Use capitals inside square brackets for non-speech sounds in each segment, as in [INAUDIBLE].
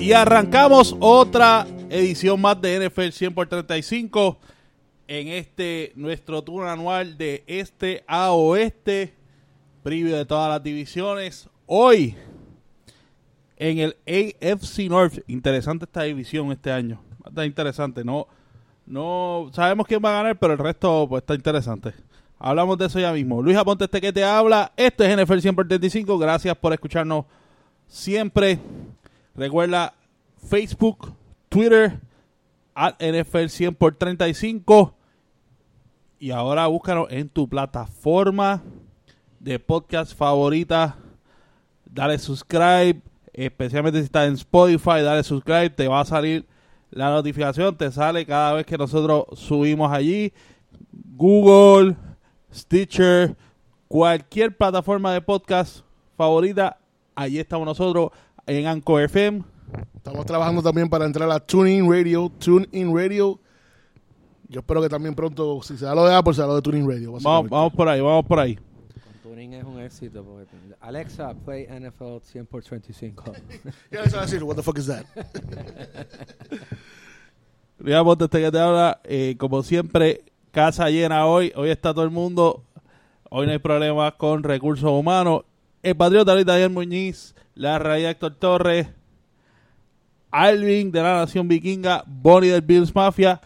Y arrancamos otra edición más de NFL 100 por 35 en este nuestro tour anual de este a oeste, previo de todas las divisiones. Hoy en el AFC North, interesante esta división este año, está interesante, no no sabemos quién va a ganar, pero el resto pues está interesante. Hablamos de eso ya mismo. Luis Aponte, este que te habla. Esto es NFL 100 por 35. Gracias por escucharnos siempre. Recuerda Facebook, Twitter, at NFL 100 por 35. Y ahora búscanos en tu plataforma de podcast favorita. Dale subscribe, especialmente si estás en Spotify, dale subscribe, te va a salir la notificación, te sale cada vez que nosotros subimos allí. Google, Stitcher, cualquier plataforma de podcast favorita, allí estamos nosotros en Anchor FM. Estamos trabajando también para entrar a TuneIn Radio, TuneIn Radio. Yo espero que también pronto, si se da lo de Apple, se da lo de TuneIn Radio. Vamos, vamos por ahí, vamos por ahí. Es un éxito. Porque, Alexa, play NFL 100 por 35. [LAUGHS] Ya les voy a decir, what the fuck is that? [LAUGHS] Este que te habla, eh, como siempre, casa llena hoy. Hoy está todo el mundo. Hoy no hay problemas con recursos humanos. El patriota Luis Daniel Muñiz, la raíz Héctor Torres, Alvin de la Nación Vikinga, Bonnie del Bills Mafia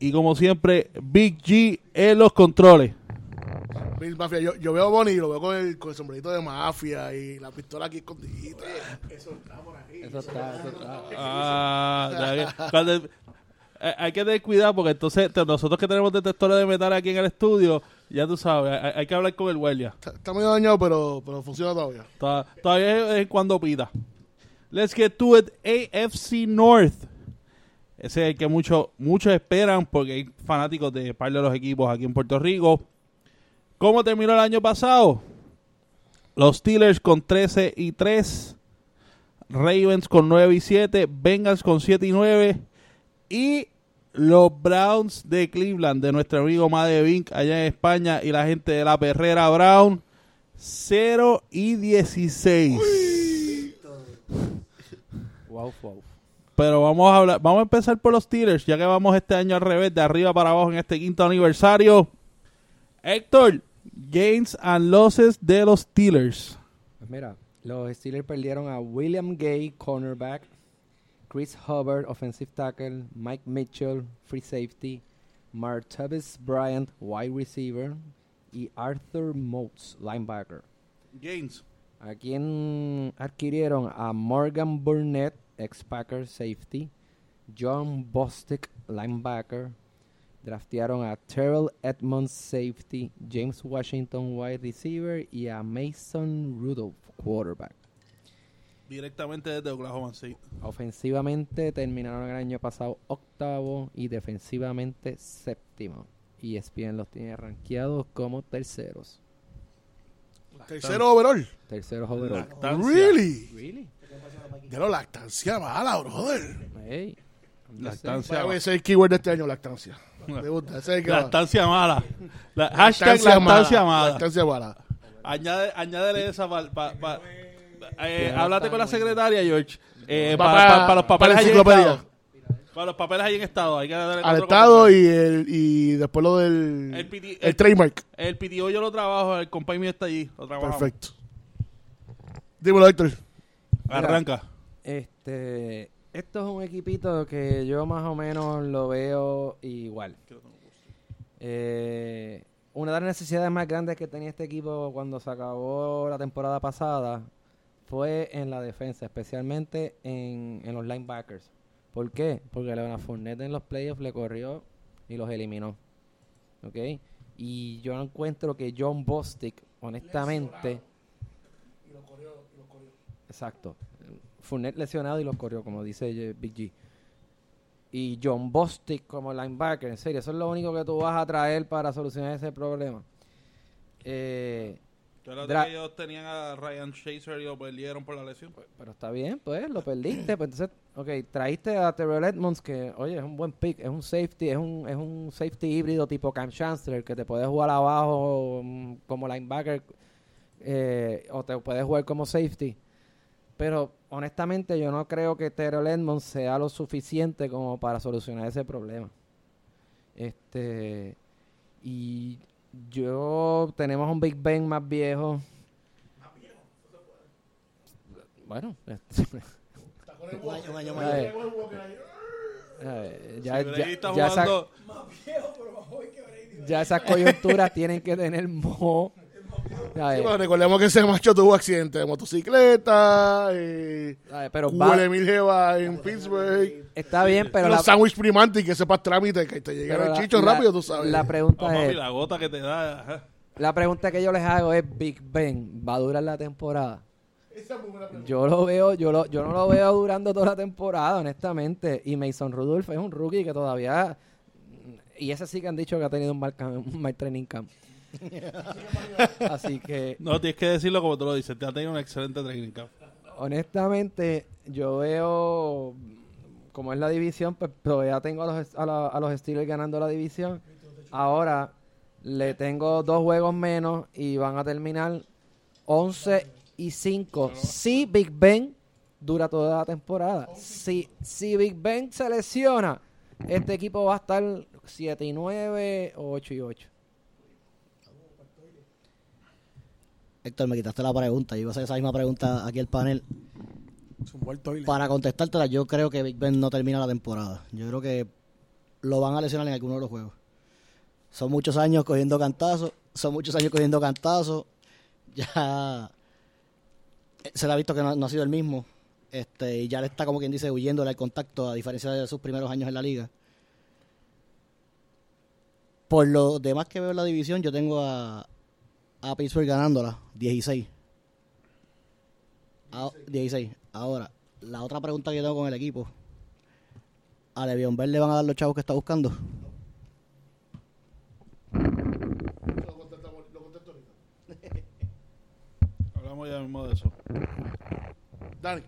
y como siempre, Big G en los controles. Mafia, yo, yo veo a Bonnie y lo veo con el, con el sombrerito de mafia y la pistola aquí escondidita. Eso está por ahí. Eso está, eso está. Ah, está. Cuando- eh, hay que tener cuidado porque entonces nosotros que tenemos detectores de metal aquí en el estudio, ya tú sabes, hay, hay que hablar con el guardia. Está, está medio dañado, pero, pero funciona todavía. Toda- Todavía es es cuando pita. Let's get to it. AFC North. Ese es el que muchos muchos esperan porque hay fanáticos de par de los equipos aquí en Puerto Rico. ¿Cómo terminó el año pasado? Los Steelers con 13 y 3. Ravens con 9 y 7. Bengals con 7 y 9. Y los Browns de Cleveland, de nuestro amigo Made Vink allá en España. Y la gente de la Perrera Brown. 0 y 16. Wow, wow. Pero vamos a hablar, vamos a empezar por los Steelers, ya que vamos este año al revés, de arriba para abajo en este quinto aniversario. Héctor, gains and losses de los Steelers. Pues mira, los Steelers perdieron a William Gay, cornerback, Chris Hubbard, offensive tackle, Mike Mitchell, free safety, Martavis Bryant, wide receiver, y Arthur Motes, linebacker. Gains. a quien adquirieron a Morgan Burnett, ex-Packer safety, John Bostic, linebacker, draftearon a Terrell Edmonds, safety, James Washington, wide receiver, y a Mason Rudolph, quarterback. Directamente desde Oklahoma State. Ofensivamente terminaron el año pasado octavo y defensivamente séptimo. Y ESPN los tiene rankeados como terceros. Tercero overall. Terceros overall. Lactancia. Really? Really? Ya lo lactancia mala, brother. Hey, Lactancia. Ese es el keyword de este año, lactancia. Me [LAUGHS] gusta. Ese es el que va. Lactancia mala. La- hashtag lactancia mala. Lactancia mala. Añade, añádele esa para... Pa, pa- eh, háblate con la secretaria, George. Eh, Pa- para, pa- pa- para los papeles la ahí en enciclopedia. estado. Para los papeles ahí en estado. Hay que darle Al otro estado y, el, y después lo del El PT el trademark. El PTO yo lo trabajo, el compañero mío está allí. Lo trabajamos. Perfecto. Dímelo, Héctor. Arranca. Este, esto es un equipito que yo más o menos lo veo igual. Eh, una de las necesidades más grandes que tenía este equipo cuando se acabó la temporada pasada fue en la defensa, especialmente en, en los linebackers. ¿Por qué? Porque Leonard Fournette en los playoffs le corrió y los eliminó. ¿Ok? Y yo encuentro que John Bostic, honestamente... Exacto. Fournette lesionado y los corrió, como dice eh, Big G. Y John Bostic como linebacker, en serio, eso es lo único que tú vas a traer para solucionar ese problema. Eh, Pero ellos tenían a Ryan Chaser y lo perdieron por la lesión. Pero está bien, pues, lo perdiste. Pues entonces, ok, traíste a Terrell Edmonds, que, oye, es un buen pick, es un safety, es un, es un safety híbrido tipo Cam Chancellor, que te puede jugar abajo mm, como linebacker, eh, o te puede jugar como safety. Pero, honestamente, yo no creo que Terrell Edmonds sea lo suficiente como para solucionar ese problema. Este, y yo, tenemos un Big Ben más viejo. Bueno, este, Un año, un año A mayor. ver. Eh, ya, Si Brady ya- está ya esa- jugando- ya esas coyunturas tienen que tener mo. Sí, recordemos que ese macho tuvo accidente de motocicleta, eh, ver, pero el Emil Jeva en Pittsburgh, está bien, pero los la, sándwich primantes y que sepas trámite, que te llegara el la- chicho la- rápido, tú sabes. La pregunta es, la gota que te da. ajá. la pregunta que yo les hago es, Big Ben, ¿va a durar la temporada? Yo lo veo, yo lo, yo no lo veo durando toda la temporada, honestamente. Y Mason Rudolph es un rookie que todavía, y ese sí que han dicho que ha tenido un mal, cam- un mal training camp. [LAUGHS] Así que No, tienes que decirlo como tú lo dices. Te ha tenido una excelente técnica. honestamente, yo veo como es la división, pues todavía tengo a los, a, la- a los Steelers ganando la división. Ahora le tengo dos juegos menos y van a terminar 11 y 5. Si Big Ben dura toda la temporada. Si, si Big Ben se lesiona, este equipo va a estar 7 y 9 o 8 y 8. Héctor, me quitaste la pregunta. Yo iba a hacer esa misma pregunta aquí al panel. Para contestártela, yo creo que Big Ben no termina la temporada. Yo creo que lo van a lesionar en alguno de los juegos. Son muchos años cogiendo cantazos. Son muchos años cogiendo cantazos. [LAUGHS] Ya eh, se le ha visto que no, no ha sido el mismo. Este, y ya le está, como quien dice, huyéndole al contacto, a diferencia de sus primeros años en la liga. Por lo demás que veo en la división, yo tengo a, a Pittsburgh ganándola, 16. Ah, 16. Ahora, la otra pregunta que yo tengo con el equipo. ¿A Le'Veon Bell le van a dar los chavos que está buscando? [LAUGHS] Hablamos ya mismo de eso. Dani,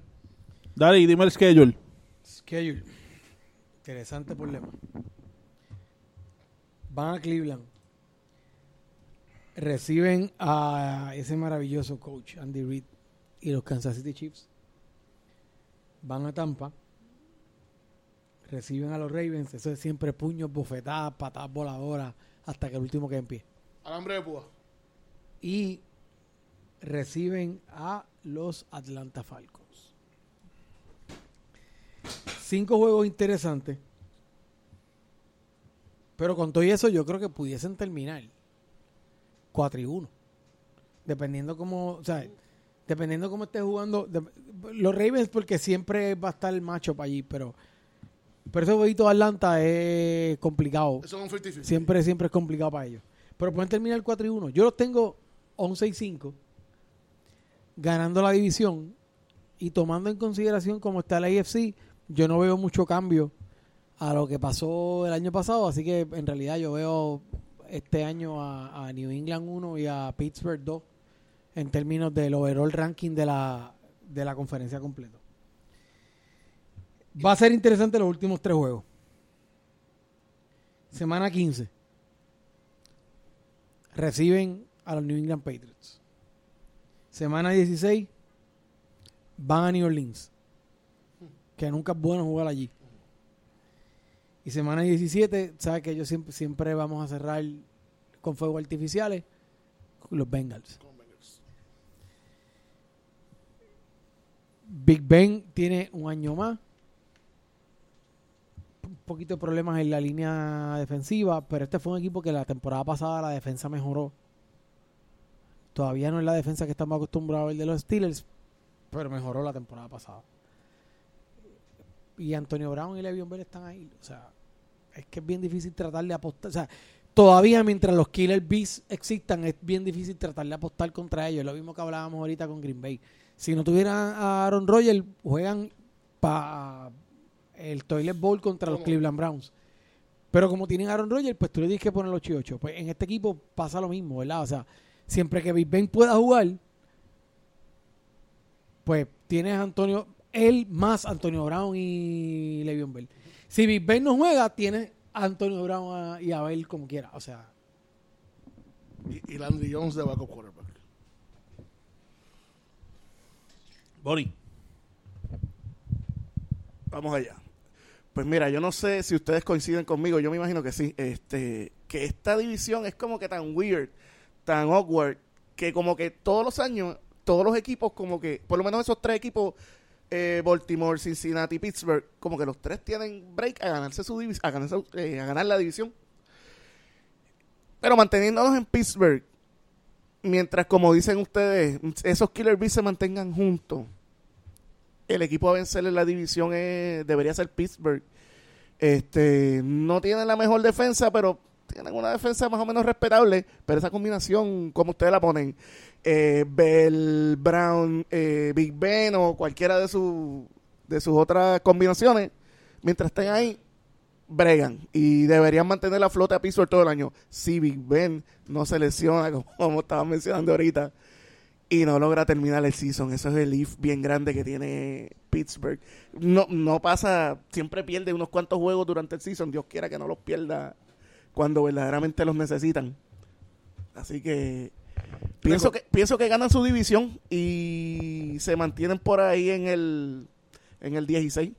Dale, dime el schedule. Schedule. Interesante problema. Van a Cleveland. Reciben a ese maravilloso coach, Andy Reid, y los Kansas City Chiefs. Van a Tampa. Reciben a los Ravens. Eso es siempre puños, bofetadas, patadas voladoras, hasta que el último que en pie. alambre de púa. y reciben a los Atlanta Falcons. Cinco juegos interesantes. Pero con todo eso yo creo que pudiesen terminar 4 y 1. Dependiendo cómo, o sea, dependiendo cómo esté jugando de- los Ravens porque siempre va a estar el macho para allí, pero pero ese jueguito de Atlanta es complicado. Eso es un 50 Siempre, siempre es complicado para ellos. Pero pueden terminar 4 y 1. Yo los tengo 11 y 5, ganando la división y tomando en consideración cómo está la AFC, yo no veo mucho cambio a lo que pasó el año pasado. Así que en realidad yo veo este año a, New England 1 y a Pittsburgh 2 en términos del overall ranking de la, de la conferencia completa. Va a ser interesante los últimos tres juegos. Semana 15. Reciben a los New England Patriots. Semana 16. Van a New Orleans. Que nunca es bueno jugar allí. Y semana 17, sabes que ellos siempre, siempre vamos a cerrar con fuegos artificiales. Los Bengals. Big Ben tiene un año más. Un poquito de problemas en la línea defensiva, pero este fue un equipo que la temporada pasada la defensa mejoró. Todavía no es la defensa que estamos acostumbrados a ver de los Steelers, pero mejoró la temporada pasada. Y Antonio Brown y Le'Veon Bell están ahí. O sea, es que es bien difícil tratar de apostar. O sea, todavía mientras los Killer Bees existan, es bien difícil tratar de apostar contra ellos. Lo mismo que hablábamos ahorita con Green Bay. Si no tuvieran a Aaron Rodgers, juegan para el Toilet Bowl contra los. Cleveland Browns. Pero como tienen a Aaron Rodgers, pues tú le tienes que poner los 8 Pues en este equipo pasa lo mismo, ¿verdad? O sea, siempre que Big Ben pueda jugar, pues tienes a Antonio, él más Antonio Brown y Le'Veon Bell. Si Big Ben no juega, tienes a Antonio Brown a- y a Bell como quiera. O sea, Y, y Landry Jones de backup quarterback. Boni. Vamos allá. Pues mira, yo no sé si ustedes coinciden conmigo, yo me imagino que sí. Este, que esta división es como que tan weird, tan awkward, que como que todos los años, todos los equipos, como que, por lo menos esos tres equipos, eh, Baltimore, Cincinnati, Pittsburgh, como que los tres tienen break a ganarse su a, ganarse, eh, a ganar la división. Pero manteniéndonos en Pittsburgh, mientras como dicen ustedes, esos Killer Bees se mantengan juntos el equipo a vencer en la división es- debería ser Pittsburgh. Este, no tienen la mejor defensa, pero tienen una defensa más o menos respetable. Pero esa combinación, como ustedes la ponen, eh, Bell, Brown, eh, Big Ben o cualquiera de, sus de sus otras combinaciones, mientras estén ahí, bregan. Y deberían mantener la flota a Pittsburgh todo el año. Si Big Ben no se lesiona, [LAUGHS] como, como estaban mencionando ahorita, y no logra terminar el season. Eso es el if bien grande que tiene Pittsburgh. No, no pasa, siempre pierde unos cuantos juegos durante el season. Dios quiera que no los pierda cuando verdaderamente los necesitan. Así que pienso que pienso que ganan su división y se mantienen por ahí en el en el 16.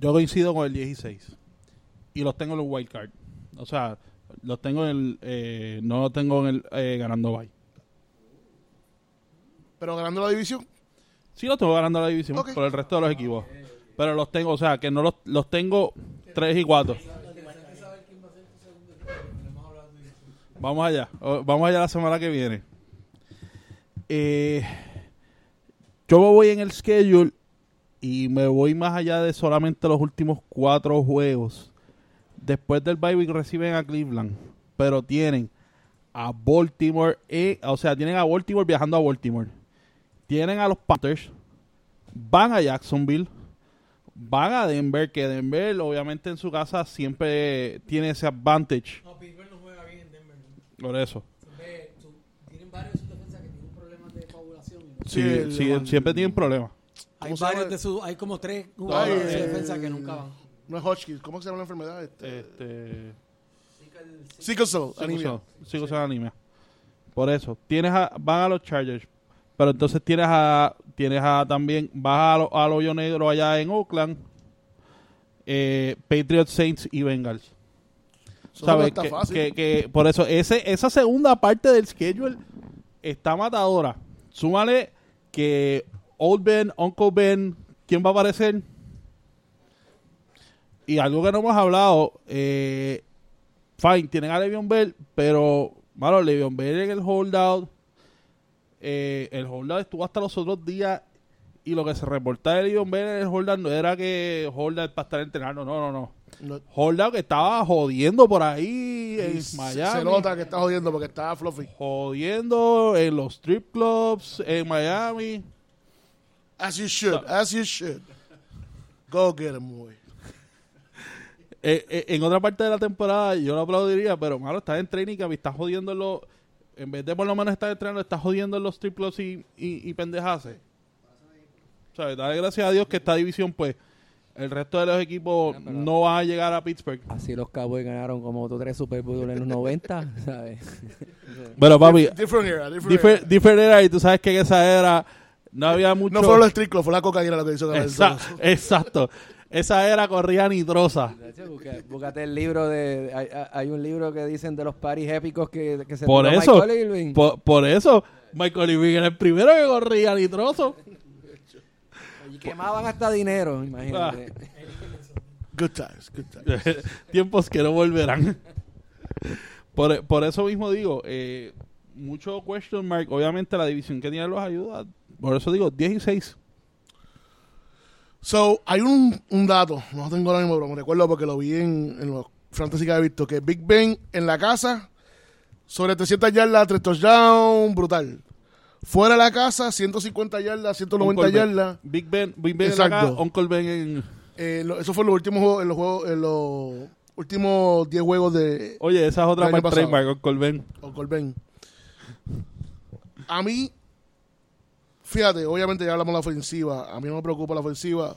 Yo coincido con el 16. Y los tengo en los wild card. O sea, los tengo en el. eh, no los tengo en el eh, ganando bye. Pero ganando la división, Sí, los tengo ganando la división por el resto de los equipos. Pero los tengo, o sea, que no los, los tengo 3 y 4. Vamos allá. O- Vamos allá la semana que viene. Eh, yo voy en el schedule y me voy más allá de solamente los últimos cuatro juegos. Después del bye week reciben a Cleveland, pero tienen a Baltimore, o sea, tienen a Baltimore viajando a Baltimore. Tienen a los Panthers, van a Jacksonville, van a Denver, que Denver obviamente en su casa siempre tiene ese advantage. no, Pittsburgh no juega bien en Denver. Por eso. Tienen varios de sus defensas que tienen problemas de coagulación. Sí, sí, el- siempre tienen problemas. Hay ¿Cómo se varios de sus, hay como tres jugadores de su eh, defensa que nunca van. no es Hodgkin. ¿Cómo se llama la enfermedad? Este, Este, Sickle cell, anemia. Sí, sí, anemia. Por eso, tienes a, van a los Chargers, pero entonces tienes a, tienes a también, vas a lo- al hoyo negro allá en Oakland, eh, Patriots, Saints y Bengals. ¿Sabes? Que, que- que por eso, ese, esa segunda parte del schedule está matadora. Súmale que Old Ben, Uncle Ben, ¿quién va a aparecer? Y algo que no hemos hablado, eh, fine, tienen a Le'Veon Bell, pero, malo, Le'Veon Bell en el holdout, eh, el holdout estuvo hasta los otros días y lo que se reportaba de Le'Veon Bell en el holdout no era que holdout para estar entrenando, no, no, no. No, Holdout que estaba jodiendo por ahí en se- Miami. Se nota que está jodiendo porque está fluffy. Jodiendo en los strip clubs en Miami. As you should, as you should. Go get him, boy. Eh, eh, en otra parte de la temporada yo lo aplaudiría, pero malo, estás en training camp y estás jodiendo en los... En vez de por lo menos estar entrenando, estás jodiendo en los strip clubs y, y, y pendejaces. ¿Sabes? Dale gracias a Dios que esta división, pues, el resto de los equipos no van a llegar a Pittsburgh. Así los Cowboys ganaron como otros tres Super Bowl en los 90, [LAUGHS] ¿sabes? Pero papi, Different era, different era. different era y tú sabes que en esa era no había mucho... No fueron los strictlos, fue la cocaína lo que hizo ganar el Exa- todo. [LAUGHS] exacto. Esa era corría nitrosa. Búscate el libro de... Hay, hay un libro que dicen de los paris épicos que, que se Por eso, Michael Irving. por, por eso, Michael Irving era el primero que corría nitroso. Y quemaban hasta dinero, imagínate. Good times, good times. Tiempos que no volverán. Por, por eso mismo digo, eh, mucho question mark. Obviamente la división que tiene los ayuda. Por eso digo 16. So, hay un, un dato, no lo tengo ahora mismo, pero me recuerdo porque lo vi en, en los fantasy que he visto, que Big Ben en la casa, sobre 300 yardas, 3 touchdowns, brutal. Fuera de la casa, 150 yardas, 190 Uncle Ben. yardas. Big Ben, Big Ben en Exacto. acá, Uncle Ben en... Eh, lo- eso fue en los últimos juegos, en los juegos, en los últimos 10 juegos de Oye, esa es otra parte pasado. con Colben. o Colben. A mí, fíjate, obviamente ya hablamos de la ofensiva. A mí no me preocupa la ofensiva.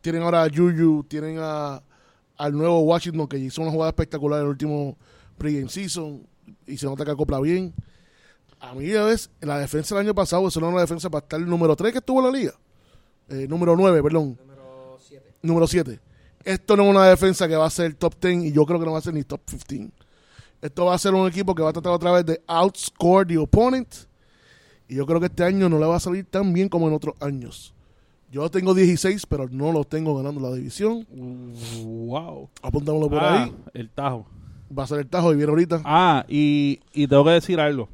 Tienen ahora a Juju, tienen a, al nuevo Washington que hizo una jugada espectacular en el último pregame season y se nota que acopla bien. A mí, ya ves, la defensa del año pasado, no era una defensa para estar el número 3 que estuvo en la liga. Eh, número 9, perdón. Número 7. Número 7. Esto no es una defensa que va a ser top 10 y yo creo que no va a ser ni top 15. Esto va a ser un equipo que va a tratar otra vez de outscore the opponent. Y yo creo que este año no le va a salir tan bien como en otros años. Yo tengo 16, pero no lo tengo ganando la división. Wow. Apuntámoslo por Ah, ahí. el tajo. Va a ser el tajo y viene ahorita. Ah, y, y tengo que decir algo.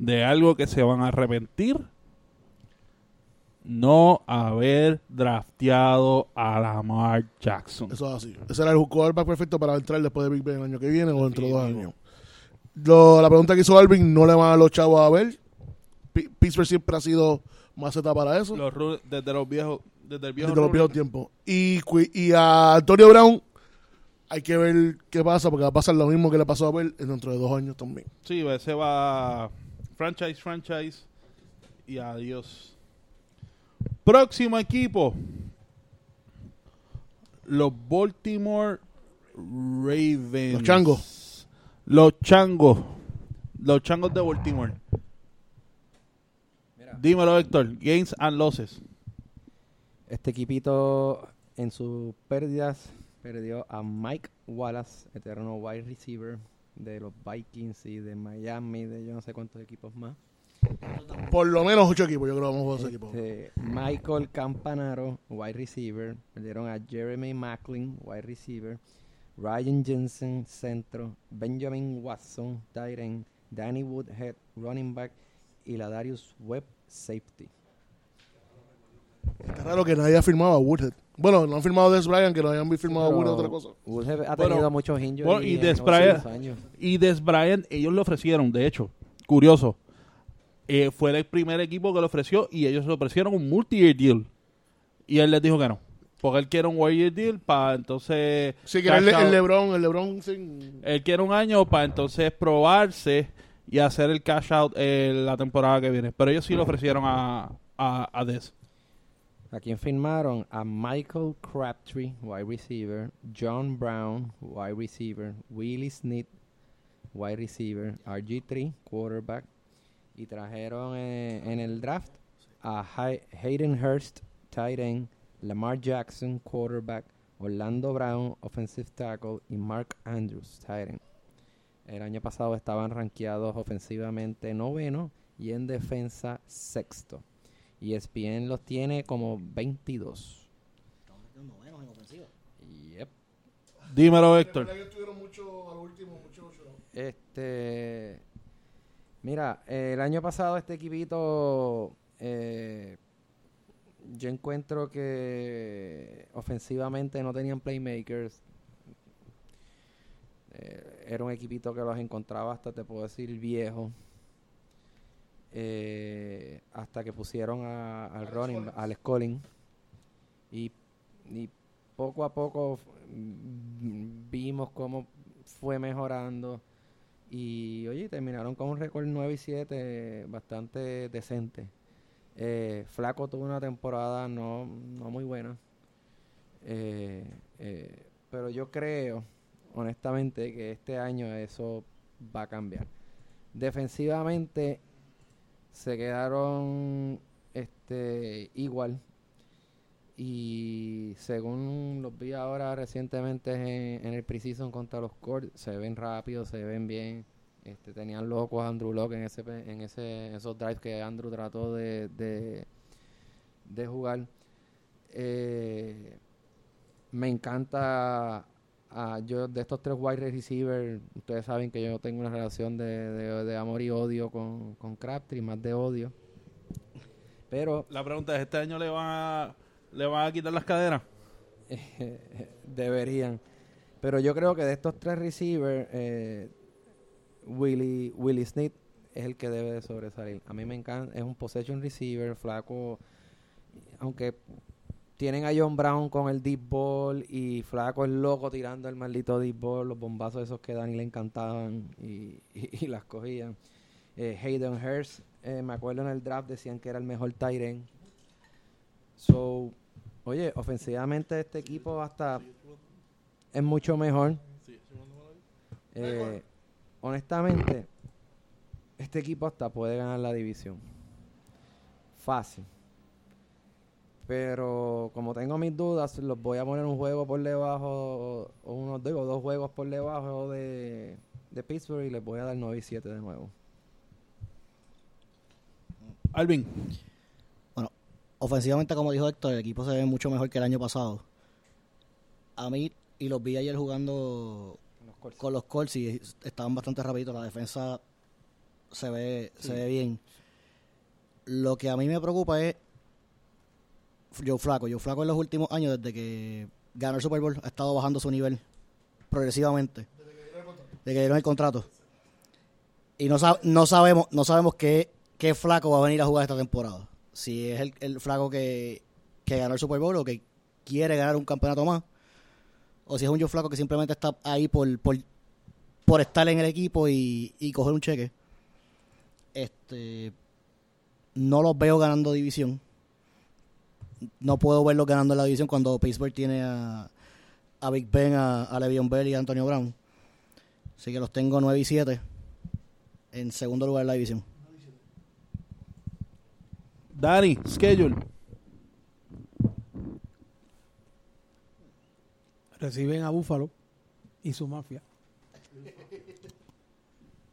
De algo que se van a arrepentir. No haber drafteado a Lamar Jackson. Eso es así. Ese era el quarterback perfecto para entrar después de Big Ben el año que viene o dentro de dos años. Lo- la pregunta que hizo Alvin, no le van a los chavos a ver. Pi- Pittsburgh siempre ha sido maceta para eso. Los desde los viejos, desde el viejo desde los viejos tiempos. Y, y a Antonio Brown hay que ver qué pasa, porque va a pasar lo mismo que le pasó a Bell dentro de dos años también. Sí, ese va franchise, franchise y adiós. Próximo equipo. Los Baltimore Ravens. Los changos. Los changos. Los changos de Baltimore. Mira. Dímelo, Héctor. Gains and losses. Este equipito en sus pérdidas perdió a Mike Wallace, eterno wide receiver de los Vikings y de Miami, de yo no sé cuántos equipos más. Por lo menos ocho equipos, yo creo que vamos a jugar ese equipo. Este, Michael Campanaro, wide receiver. Perdieron a Jeremy Macklin, wide receiver. Ryan Jensen, centro. Benjamin Watson, tight end. Danny Woodhead, running back. Y la Darius Webb, safety. Está raro que nadie ha firmado a Woodhead. Bueno, no han firmado Des Bryant, que no hayan firmado Woodhead, otra cosa. Ha Bueno, tenido muchos injuries bueno, y Des los Bryant- años. Y Des Bryant, ellos le ofrecieron, de hecho, curioso. eh, fue el primer equipo que le ofreció y ellos le ofrecieron un multi-year deal. Y él les dijo que no. Porque él quiere un one-year deal para entonces. Sí, que el, el LeBron, el LeBron sin... Él quiere un año para entonces probarse y hacer el cash out eh, la temporada que viene. Pero ellos sí le ofrecieron a, a, a Des. A quien firmaron a Michael Crabtree, wide receiver, John Brown, wide receiver, Willie Snead, wide receiver, RG3, quarterback, y trajeron eh, en el draft a Hay- Hayden Hurst, tight end, Lamar Jackson, quarterback, Orlando Brown, offensive tackle, y Mark Andrews, tight end. El año pasado estaban rankeados ofensivamente noveno y en defensa sexto. Y ESPN los tiene como 22. Novenos en ofensiva. Yep. Dímelo, Héctor. Este. Mira, eh, el año pasado este equipito. eh, yo encuentro que ofensivamente no tenían playmakers. Eh, era un equipito que los encontraba hasta, te puedo decir, viejo. Hasta que pusieron a- al running, ba- al Collins. Y, y poco a poco mm, vimos cómo fue mejorando. Y oye, terminaron con un récord 9 y 7 bastante decente. Eh, Flaco tuvo una temporada no, no muy buena. Eh, eh, pero yo creo, honestamente, que este año eso va a cambiar. Defensivamente se quedaron este igual. Y según los vi ahora recientemente en, en el Precision contra los Colts, se ven rápidos, se ven bien. Este, tenían locos Andrew Locke en ese en ese esos drives que Andrew trató de, de, de jugar. Eh, me encanta ah, yo de estos tres wide receivers, ustedes saben que yo tengo una relación de, de- de amor y odio con, con Crabtree, más de odio. Pero La pregunta es: ¿este año le van a, le van a quitar las cadenas? [LAUGHS] deberían. Pero yo creo que de estos tres receivers, eh, Willie, Willie Snead es el que debe de sobresalir. A mí me encanta, es un possession receiver, flaco, aunque tienen a John Brown con el deep ball y Flaco es loco tirando el maldito deep ball, los bombazos esos que Dan le encantaban y, las cogían. Eh, Hayden Hurst, eh, me acuerdo en el draft decían que era el mejor end. So, oye, ofensivamente este equipo hasta es mucho mejor. Eh, honestamente, este equipo hasta puede ganar la división. Fácil. Pero como tengo mis dudas, los voy a poner un juego por debajo, o unos digo, dos juegos por debajo de, de Pittsburgh y les voy a dar 9 y 7 de nuevo. Alvin. Ofensivamente, como dijo Héctor, el equipo se ve mucho mejor que el año pasado. A mí, y los vi ayer jugando con los Colts y estaban bastante rapiditos. La defensa se ve, se ve bien. Lo que a mí me preocupa es Joe Flaco. Joe Flaco en los últimos años, desde que ganó el Super Bowl, ha estado bajando su nivel progresivamente. De que dieron el contrato. Y no, sab- no sabemos no sabemos qué, qué Flaco va a venir a jugar esta temporada. Si es el, el Flaco que, que ganó el Super Bowl o que quiere ganar un campeonato más. O si es un Joe Flaco que simplemente está ahí por, por, por estar en el equipo y, y coger un cheque. Este no los veo ganando división. No puedo verlos ganando la división cuando Pittsburgh tiene a, a Big Ben, a, a Le'Veon Bell y a Antonio Brown. Así que los tengo 9 y 7 en segundo lugar en la división. Dani, schedule. reciben a Buffalo y su mafia.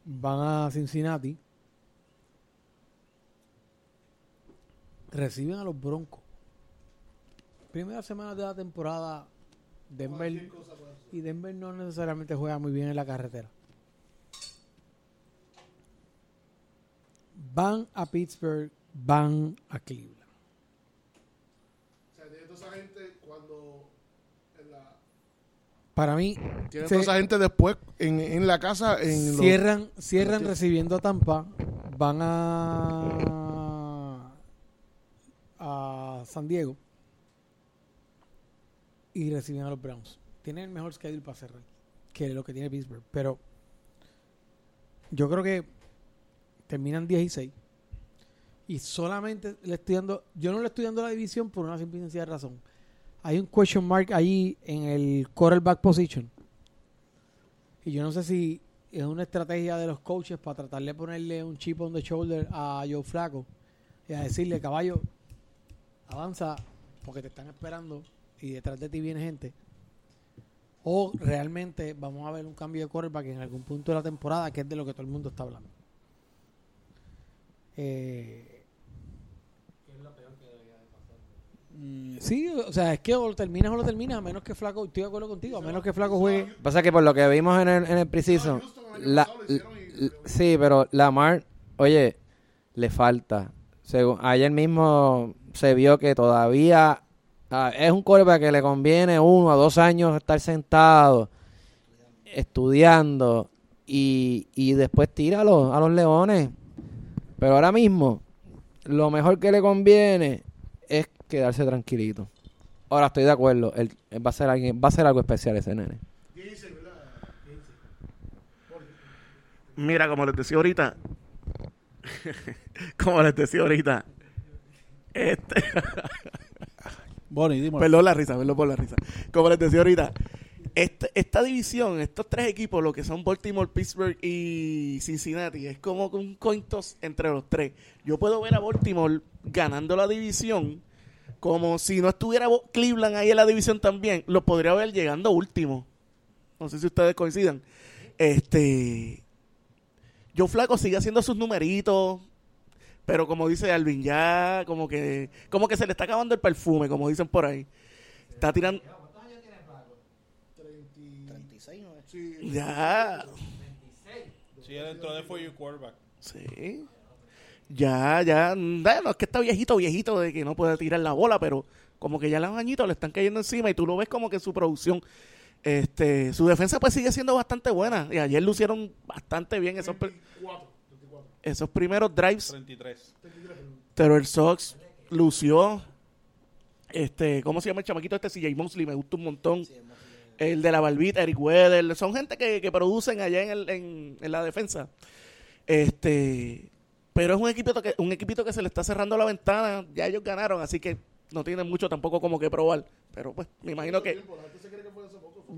Van a Cincinnati. Reciben a los Broncos. Primera semana de la temporada, Denver y Denver no necesariamente juega muy bien en la carretera. Van a Pittsburgh, van a Cleveland. O sea, tiene toda esa gente cuando en la- Para mí, Tiene toda esa gente después en, en la casa en los- cierran, cierran recibiendo a Tampa, van a a San Diego y reciben a los Browns. Tienen el mejor schedule para cerrar que lo que tiene Pittsburgh, pero yo creo que terminan 16 y solamente le estoy dando, yo no le estoy dando la división por una simple y sencilla razón. Hay un question mark ahí en el quarterback position. Y yo no sé si es una estrategia de los coaches para tratar de ponerle un chip on the shoulder a Joe Flaco y a decirle, caballo, avanza porque te están esperando y detrás de ti viene gente. O realmente vamos a ver un cambio de quarterback en algún punto de la temporada, que es de lo que todo el mundo está hablando. Eh, Sí, o sea, es que o lo terminas o lo terminas, a menos que Flaco, estoy de acuerdo contigo, a menos que Flaco juegue. Pasa que por lo que vimos en el, en el preciso, la, sí, pero Lamar, oye, le falta. Ayer mismo se vio que todavía ah, es un quarterback que le conviene uno a dos años estar sentado, estudiando y, y después tira a los, leones. Pero ahora mismo, lo mejor que le conviene es quedarse tranquilito. Ahora estoy de acuerdo, él va a ser alguien, va a ser algo especial ese nene. Mira, como les decía ahorita, [LAUGHS] como les decía ahorita, este, [LAUGHS] Bonnie, perdón la risa, perdón por la risa. Como les decía ahorita, este- esta división, estos tres equipos, lo que son Baltimore, Pittsburgh y Cincinnati, es como un coin toss entre los tres. Yo puedo ver a Baltimore ganando la división, como si no estuviera Cleveland ahí en la división también, los podría ver llegando último. No sé si ustedes coincidan. Este. Joe Flaco sigue haciendo sus numeritos. Pero como dice Alvin, ya como que como que se le está acabando el perfume, como dicen por ahí. Está tirando 36, ¿no? ya, Sí, él entró de for your quarterback. sí. Ya, ya, bueno, es que está viejito, viejito de que no puede tirar la bola, pero como que ya los añitos le están cayendo encima y tú lo ves como que su producción este, su defensa pues sigue siendo bastante buena y ayer lucieron bastante bien esos pr- 24, 24. Esos primeros drives 33. Pero el Sox lució. Este, ¿cómo se llama el chamaquito este? CJ Mosley, me gusta un montón. El de la barbita, Eric Weather. Son gente que, que producen allá en, el- en, en la defensa. Este, pero es un equipito que un equipito que se le está cerrando la ventana. Ya ellos ganaron, así que no tienen mucho tampoco como que probar. Pero pues, me imagino que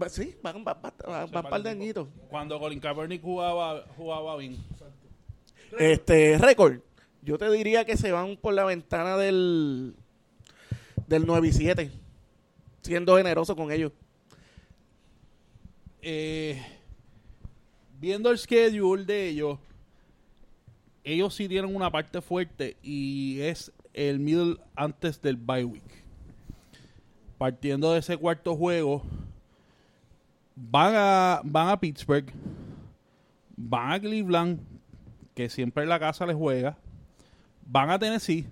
sí, van, van, van, van- van par de añitos. Cuando Colin Kaepernick jugaba, jugaba bien. Este, récord. Yo te diría que se van por la ventana del del 9 y 7. Siendo generoso con ellos. Eh, viendo el schedule de ellos, ellos sí tienen una parte fuerte y es el middle antes del bye week. Partiendo de ese cuarto juego, van a, van a Pittsburgh, van a Cleveland, que siempre la casa les juega, van a Tennessee,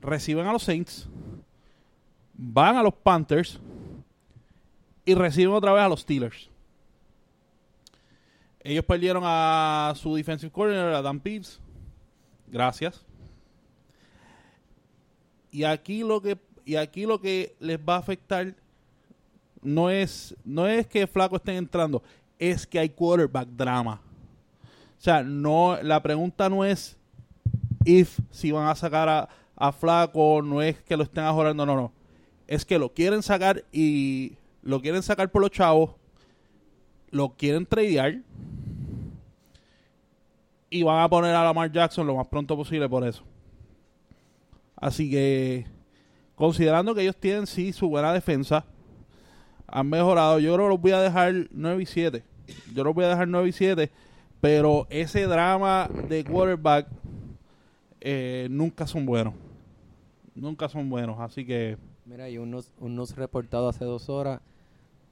reciben a los Saints, van a los Panthers y reciben otra vez a los Steelers. Ellos perdieron a su defensive coordinator, a Dan. Gracias. Y aquí lo que y aquí lo que les va a afectar no es no es que Flaco estén entrando, es que hay quarterback drama. O sea, no la pregunta no es if si van a sacar a, a Flaco, no es que lo estén ajorando, no, no. Es que lo quieren sacar y lo quieren sacar por los chavos, lo quieren tradear y van a poner a Lamar Jackson lo más pronto posible por eso. Así que, considerando que ellos tienen sí su buena defensa, han mejorado. Yo creo que los voy a dejar 9 y 7. Yo los voy a dejar 9 y 7. Pero ese drama de quarterback eh, nunca son buenos. Nunca son buenos. Así que Mira, y un news, un reportado hace dos horas.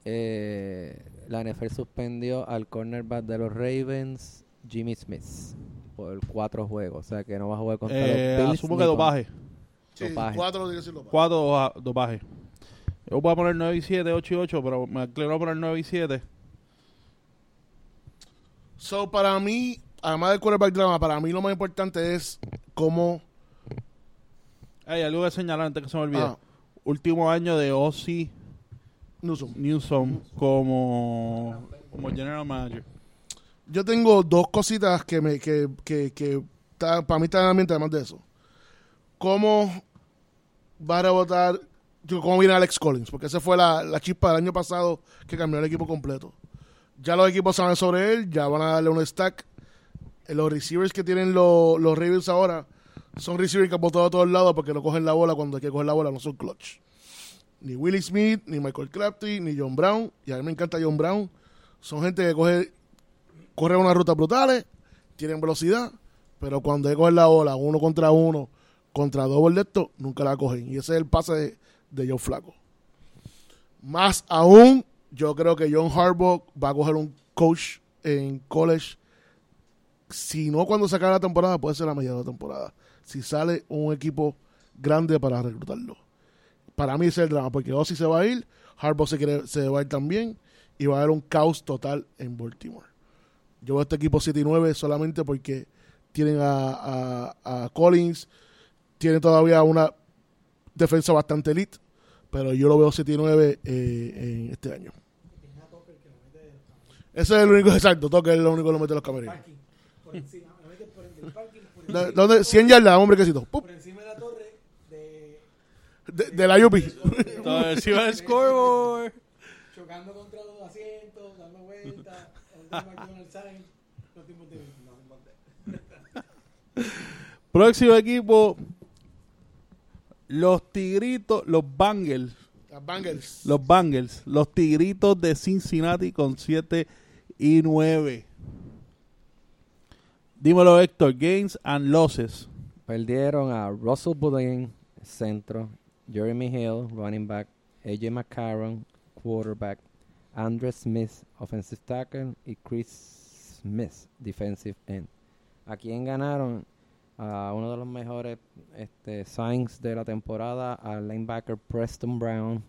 eh, la NFL suspendió al cornerback de los Ravens, Jimmy Smith, por cuatro juegos. O sea que no va a jugar contra eh, los Bills. asumo que dopaje. Sí, Dopaje. cuatro dopaje. Cuatro dopa- dopaje. Yo voy a poner 9 y 7, 8 y 8, pero me inclino a poner 9 y 7. So, para mí, además del quarterback drama, para mí lo más importante es cómo... Hay algo que señalar antes que se me olvide. Ah. Último año de Ozzy Newsom. Newsom como, como general manager. Yo tengo dos cositas que me que, que, que ta- para mí están en el ambiente además de eso. ¿Cómo va a rebotar? yo, ¿Cómo viene Alex Collins? Porque esa fue la, la chispa del año pasado que cambió el equipo completo. Ya los equipos saben sobre él, ya van a darle un stack. Eh, Los receivers que tienen los, los ahora son receivers que han botado a todos lados porque no cogen la bola cuando hay que coger la bola, no son clutch. Ni Willie Smith, ni Michael Crabtree, ni John Brown. Y a mí me encanta John Brown. Son gente que coge corren unas rutas brutales, tienen velocidad, pero cuando hay que coger la bola uno contra uno, contra doble de nunca la cogen. Y ese es el pase de, de Flaco. Más aún, yo creo que John Harbaugh va a coger un coach en college. Si no cuando se acabe la temporada, puede ser la media de la temporada. Si sale un equipo grande para reclutarlo. Para mí es el drama, porque Ozzy se va a ir, Harbaugh se, quiere, se va a ir también, y va a haber un caos total en Baltimore. Yo veo este equipo 7 y 9 solamente porque tienen a, a, a Collins, tienen todavía una defensa bastante elite, pero yo lo veo 7 y 9 eh, en este año. Ese es el único, [LAUGHS] exacto, Tucker es el único que lo mete en los camerinos. Por encima, lo meten por el del parking, por, ¿Dó- ¿Dónde? 100 yardas, hombre, quesito. ¡Pup! por encima de la torre de De, de la UP. [LAUGHS] Todo encima del scoreboard. chocando contra los asientos, dando vueltas, el McDonald's sign, los tipos de no, no, Próximo equipo. Los Tigritos, los Bengals. Las Bengals. Los. Los Tigritos de Cincinnati con 7 y 9. Dímelo, Héctor. Gains and losses. Perdieron a Russell Boudin, centro, Jeremy Hill, running back, AJ McCarron, quarterback, Andre Smith, offensive tackle, y Chris Smith, defensive end. ¿A quién ganaron? A uno de los mejores este, signs de la temporada, al linebacker Preston Brown,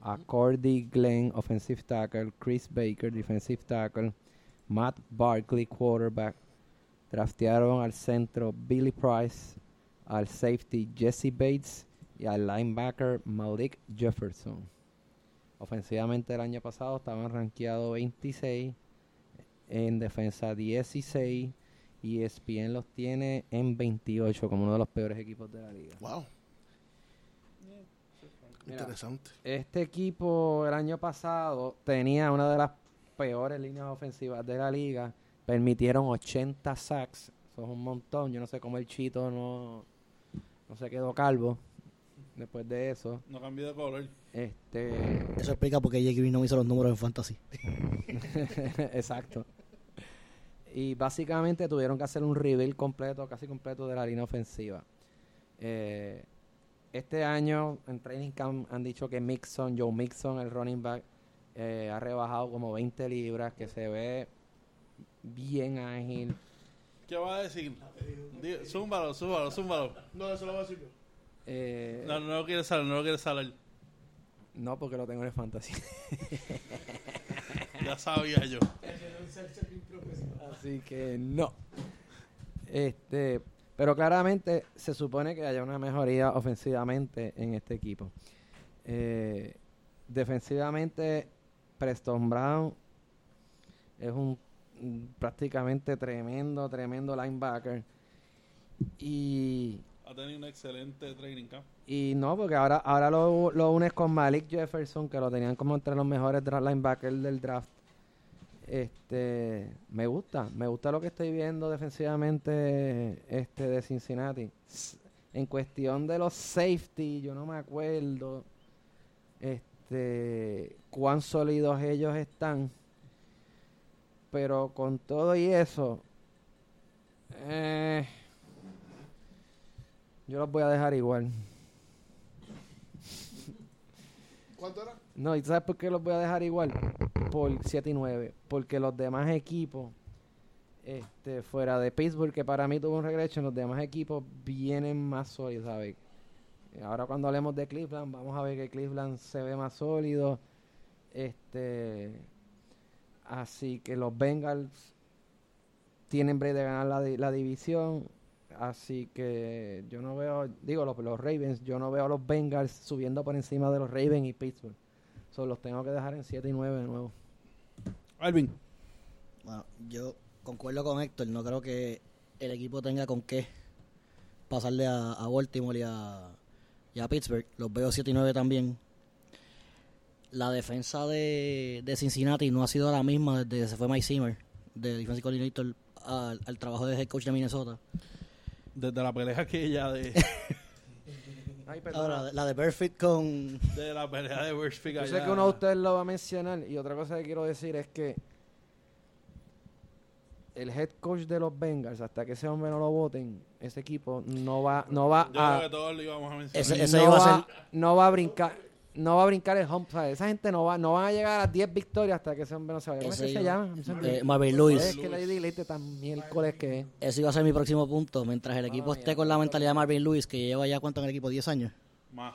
a Cordy Glenn, offensive tackle, Chris Baker, defensive tackle, Matt Barkley, quarterback, Draftearon al centro Billy Price, al safety Jesse Bates y al linebacker Malik Jefferson. Ofensivamente el año pasado estaban rankeados 26, en defensa 16 y ESPN los tiene en 28 como uno de los peores equipos de la liga. Wow. Mira, Interesante. Este equipo el año pasado tenía una de las peores líneas ofensivas de la liga. Permitieron 80 sacks. Eso es un montón. Yo no sé cómo el Chito no, no se quedó calvo después de eso. No cambió de color. Este, Eso explica por qué Green no hizo los números en Fantasy. [LAUGHS] exacto. Y básicamente tuvieron que hacer un rebuild completo, casi completo de la línea ofensiva. Eh, este año en Training Camp han dicho que Mixon, Joe Mixon, el running back, eh, ha rebajado como 20 libras, que se ve bien ágil. ¿Qué va a decir? Zúmbalo, zúmbalo, zúmbalo. No, eso lo voy a decir yo. Eh, No, no lo quiere saber, no lo quiere saber. no, porque lo tengo en el fantasy. [LAUGHS] Ya sabía yo. Así que no. Este, pero claramente se supone que haya una mejoría ofensivamente en este equipo. Eh, defensivamente, Preston Brown es un prácticamente tremendo, tremendo linebacker. Y, Ha tenido un excelente training camp. y no, porque ahora, ahora lo, lo unes con Malik Jefferson, que lo tenían como entre los mejores linebackers del draft. Este, me gusta, me gusta lo que estoy viendo defensivamente este de Cincinnati. En cuestión de los safety, yo no me acuerdo este cuán sólidos ellos están. Pero con todo y eso, eh, yo los voy a dejar igual. ¿Cuánto era? No, ¿y sabes por qué los voy a dejar igual? Por 7 y 9. Porque los demás equipos, este, fuera de Pittsburgh, que para mí tuvo un regreso, los demás equipos vienen más sólidos, ¿sabes? Ahora cuando hablemos de Cleveland, vamos a ver que Cleveland se ve más sólido. Este, así que los Bengals tienen break de ganar la, la división. Así que yo no veo, digo, los, los Ravens, yo no veo a los Bengals subiendo por encima de los Ravens y Pittsburgh. So, los tengo que dejar en 7 y 9 de nuevo. Alvin. Bueno, yo concuerdo con Héctor. No creo que el equipo tenga con qué pasarle a, a Baltimore y a, y a Pittsburgh. Los veo 7 y 9 también. La defensa de, de Cincinnati no ha sido la misma desde que se fue Mike Zimmer, de Defensive Coordinator, al, al trabajo de head coach de Minnesota. Desde la pelea aquella de, [LAUGHS] Ay. Ahora, la de Perfect con... de la pelea de Yo sé que uno de ustedes lo va a mencionar y otra cosa que quiero decir es que el head coach de los Bengals, hasta que ese hombre no lo voten, ese equipo no va, no va Yo a, creo que todos lo íbamos a mencionar. Ese- ese no, iba a va, no va a brincar, no va a brincar el home. o sea, esa gente no va, no van a llegar a 10 victorias hasta que ese hombre no se vaya. ¿Cómo es que se llama? Eh, Marvin Lewis. Es que tan miércoles que es. Ese iba a ser mi próximo punto. Mientras el equipo esté con la mentalidad de Marvin Lewis, que lleva ya cuánto en el equipo, 10 años. Más.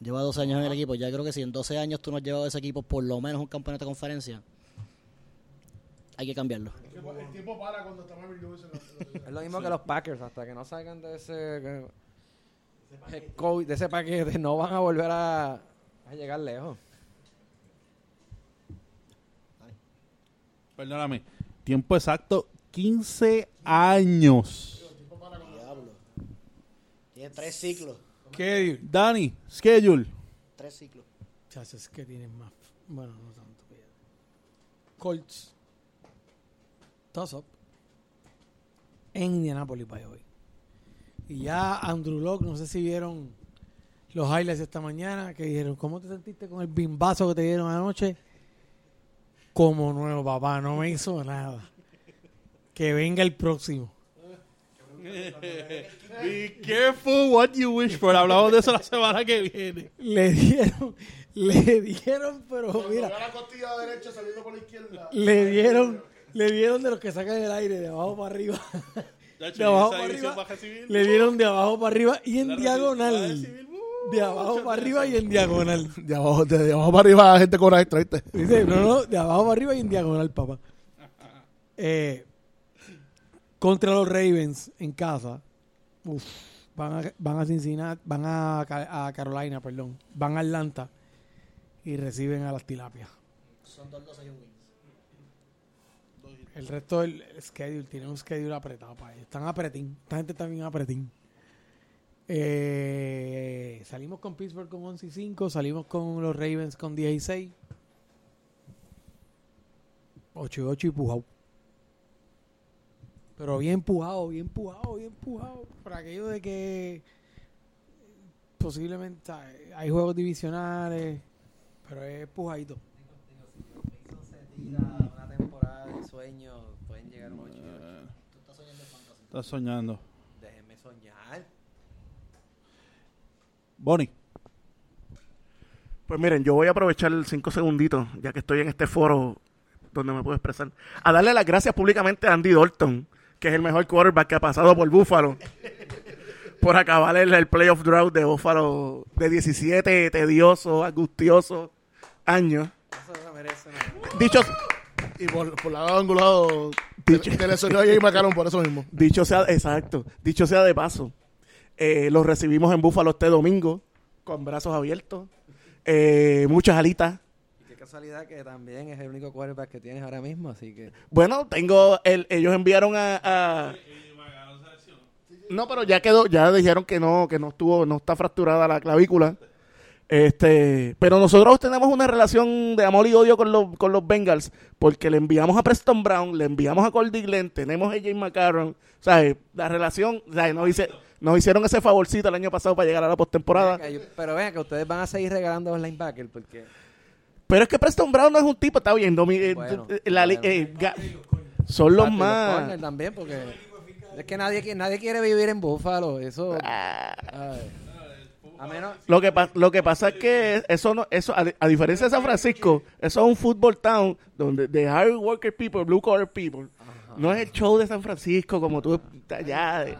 Lleva 12 años en el equipo. Ya creo que si en 12 años tú no has llevado ese equipo por lo menos un campeonato de conferencia, hay que cambiarlo. El tiempo, el tiempo para cuando está Marvin Lewis en la, en Es lo mismo que los Packers, hasta que no salgan de ese que- head coach, de ese paquete, no van a volver a, a llegar lejos. Perdóname. Tiempo exacto, 15 años. Diablo. Tiene tres ciclos. ¿Qué? Dani, schedule. Tres ciclos. Chachos, que tienen más. Bueno, no tanto. Colts. Toss up. En Indianapolis para hoy. Y ya Andrew Locke, no sé si vieron los highlights esta mañana, que dijeron, ¿cómo te sentiste con el bimbazo que te dieron anoche? Como nuevo, papá, no me hizo nada. Que venga el próximo. Be careful what you wish for. Hablamos de eso la semana que viene. Le dieron, le dieron, pero Cuando mira, vea la costilla derecha saliendo por la izquierda. le dieron, le dieron de los que sacan el aire de abajo para arriba. De abajo para arriba, Le dieron de abajo para arriba y en diagonal. mucho De abajo para arriba y en diagonal. De abajo, de, de abajo para arriba, gente con extra, ¿viste? Dice, no, no, de abajo para arriba y en diagonal, papá. [LAUGHS] Eh, contra los Ravens en casa. Uf, van a, van a Cincinnati, van a, Ca- a Carolina, perdón, van a Atlanta y reciben a las tilapias. Son 2-12 y un win. El resto del schedule tiene un schedule apretado para ellos. Están apretín. Esta gente está bien apretín. Eh, salimos con Pittsburgh con 11 y 5. Salimos con los Ravens con 10 y 6. 8 y 8 y pujado. Pero bien pujado, bien pujado, bien pujado. Por aquello de que posiblemente hay juegos divisionales. Pero es pujadito. una temporada de sueño, pueden llegar a un 8 Estás soñando. Déjenme soñar. Bonnie. Pues miren, yo voy a aprovechar cinco segunditos, ya que estoy en este foro donde me puedo expresar, a darle las gracias públicamente a Andy Dalton, que es el mejor quarterback que ha pasado por Buffalo, [LAUGHS] por acabar el, el playoff drought de Buffalo de 17 tediosos, angustiosos años. Eso se merece una... Dicho, Y por, por lado angulado, te, Dicho- te lesionó a Jay McCallum por eso mismo. [LAUGHS] dicho sea, exacto, dicho sea de paso, eh, los recibimos en Buffalo este domingo, con brazos abiertos, eh, muchas alitas, Y qué casualidad que también es el único quarterback que tienes ahora mismo, así que... Bueno, tengo el, ellos enviaron a, a- no, pero ya quedó, ya dijeron que no, que no estuvo, no está fracturada la clavícula. Este, pero nosotros tenemos una relación de amor y odio con los, con los Bengals, porque le enviamos a Preston Brown, le enviamos a Cordy Glenn, tenemos a James McCarron, ¿sabes? La relación, ¿sabes? Nos, hice- nos hicieron ese favorcito el año pasado para llegar a la postemporada. Pero vean que ustedes van a seguir regalando los linebackers porque... Pero es que Preston Brown no es un tipo, está viendo, mi- eh, Bueno, eh, la bueno. eh, son los más... también porque... Es que nadie, nadie quiere vivir en Buffalo, eso... Ah. Ay. A menos... Lo que, pa- lo que pasa es que eso no, eso a, a diferencia de San Francisco, eso es un football town donde de hard worker people, blue collar people. No es el show de San Francisco como tú allá. de-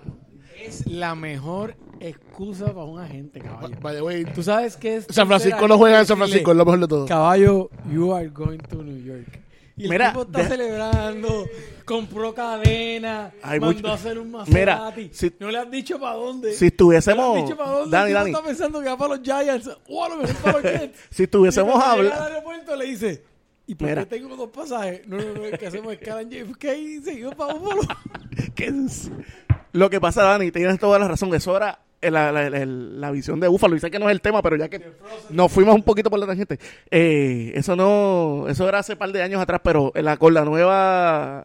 Es la mejor excusa para un agente, caballo. By the way, Tú sabes que es... San Francisco no juega en San Francisco, es lo mejor de todo. Caballo, you are going to New York. Y el Mira, tipo está de- celebrando, compró cadena, Hay mandó mucho- a hacer un Mira, Maserati. si- no le has dicho para dónde. Si no estuviésemos, le has dicho para dónde. Dani, Dani, está pensando que va para los Giants o a lo mejor para los [LAUGHS] Jets. si estuviésemos hablando, al aeropuerto le dice, ¿y por Mira. qué tengo dos pasajes? No, no, no, es que hacemos escala en JFK y seguimos para Buffalo. [LAUGHS] lo que pasa, Dani, tienes toda la razón, eso era la, la- la- la visión de Búfalo. Y sé que no es el tema, pero ya que nos fuimos un poquito por la tangente, eh, eso no, eso era hace par de años atrás, pero la, con la nueva,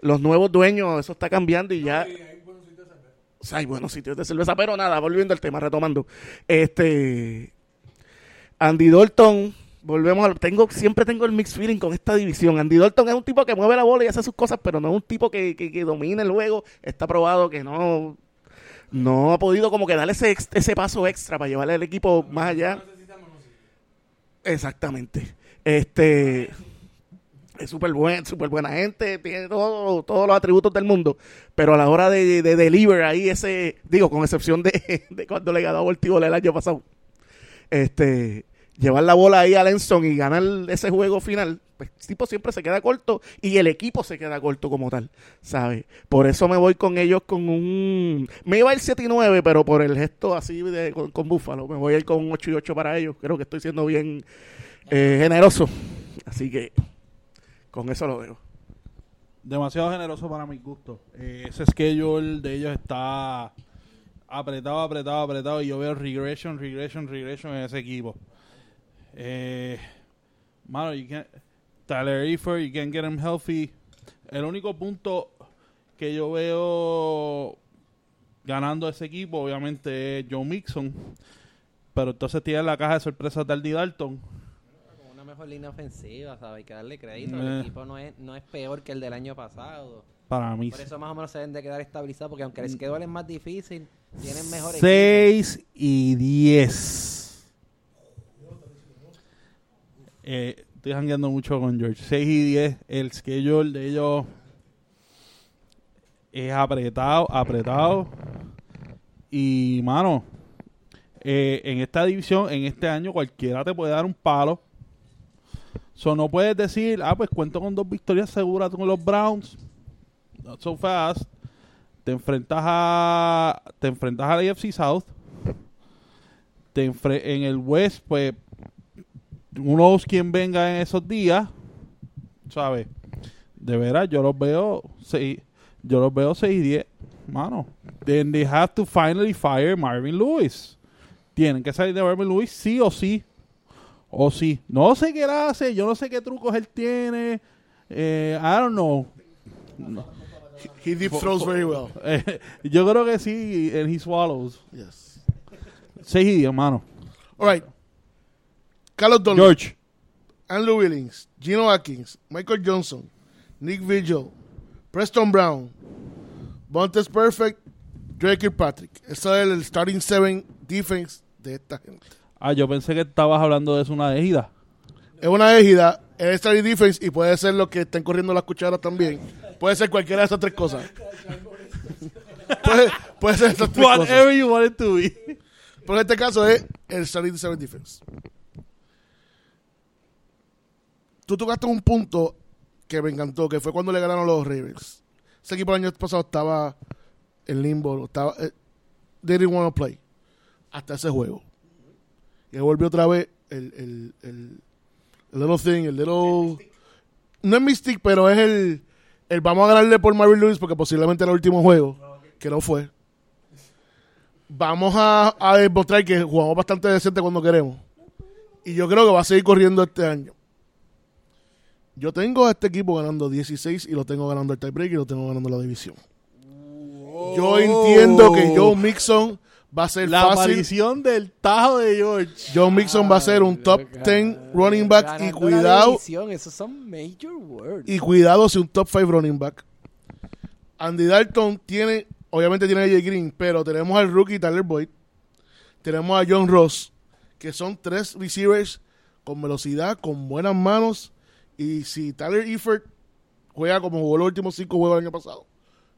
los nuevos dueños, eso está cambiando y ya. O sea, hay buenos sitios de cerveza, pero nada, volviendo al tema, retomando. Este, Andy Dalton, volvemos al, tengo, siempre tengo el mixed feeling con esta división. Andy Dalton es un tipo que mueve la bola y hace sus cosas, pero no es un tipo que, que, que domina el juego. Está probado que no, no ha podido como que darle ese, ese paso extra para llevarle al equipo más allá. Exactamente. Este es súper buen, súper buena gente, tiene todo- todos los atributos del mundo, pero a la hora de, de deliver ahí ese, digo, con excepción de, [LAUGHS] de cuando le ganó a Voltivo el año pasado, este, llevar la bola ahí a Lenson y ganar ese juego final, pues el tipo siempre se queda corto y el equipo se queda corto como tal, ¿sabes? Por eso me voy con ellos con un... Me iba ir 7 y 9, pero por el gesto así de, con, con Búfalo, me voy a ir con un 8 y 8 para ellos, creo que estoy siendo bien eh, generoso, así que con eso lo veo. demasiado generoso para mi gusto. Eh, ese schedule de ellos está apretado, apretado, apretado. Y yo veo regression, regression, regression en ese equipo. Eh, mano, you can't- Tyler Eifert, you can get him healthy. El único punto que yo veo ganando ese equipo, obviamente, es Joe Mixon. Pero entonces tiene la caja de sorpresas de Aldi Dalton. Con una mejor línea ofensiva, ¿sabes? Hay que darle crédito. Eh. El equipo no es, no es peor que el del año pasado. Para mí, Por eso más o menos se deben de quedar estabilizados, porque aunque el schedule es más difícil, tienen mejor equipo. 6 y 10. Eh, estoy jangueando mucho con George. 6 y 10. El schedule de ellos es apretado, apretado. Y, mano, eh, en esta división, en este año, cualquiera te puede dar un palo. So, no puedes decir, ah, pues cuento con dos victorias seguras con los Browns. Not so fast. te enfrentas a te enfrentas a la AFC South. Te en el West, pues uno quien venga en esos días, ¿sabes? De veras, yo los veo seis, yo los veo 6 y 10, mano. Then they have to finally fire Marvin Lewis. Tienen que salir de Marvin Lewis sí o sí. O sí. No sé qué él hace, yo no sé qué trucos él tiene. Eh, I don't know. He deep throws very well. [LAUGHS] Yo creo que sí, and he swallows. Yes. 6 y 10, mano. All right. Carlos Dunlap, George. Andrew Willings, Gino Atkins, Michael Johnson, Nick Vigil, Preston Brown, Montes Perfect, Drake Kirkpatrick. Ese es el starting seven defense de esta gente. Ah, yo pensé que estabas hablando de eso una ejida. Es una égida, es starting defense y puede ser lo que estén corriendo las cucharas también. Puede ser cualquiera de esas tres cosas. [LAUGHS] puede, puede ser esas tres cosas. Whatever you want it to be. Pero en este caso es el starting seven defense. Tú tocaste un punto que me encantó, que fue cuando le ganaron los Ravens. Ese equipo el año pasado estaba en limbo, estaba, eh, didn't want to play hasta ese juego. Y ahí volvió otra vez el, el, el, el little thing, el little... No es mystic, pero es el, el vamos a ganarle por Marvin Lewis porque posiblemente era el último juego, que no fue vamos a, a demostrar que jugamos bastante decente cuando queremos. Y yo creo que va a seguir corriendo este año. Yo tengo a este equipo ganando 16 y lo tengo ganando el tiebreak y lo tengo ganando la división. Yo entiendo que Joe Mixon va a ser La fácil. aparición del tajo de George. Joe Mixon va a ser un top 10 running back y cuidado división, esos son major words. y cuidado si un top 5 running back. Andy Dalton tiene, obviamente tiene a AJ Green, pero tenemos al rookie Tyler Boyd, tenemos a John Ross, que son tres receivers con velocidad, con buenas manos, y si Tyler Eifert juega como jugó los últimos cinco juegos del año pasado,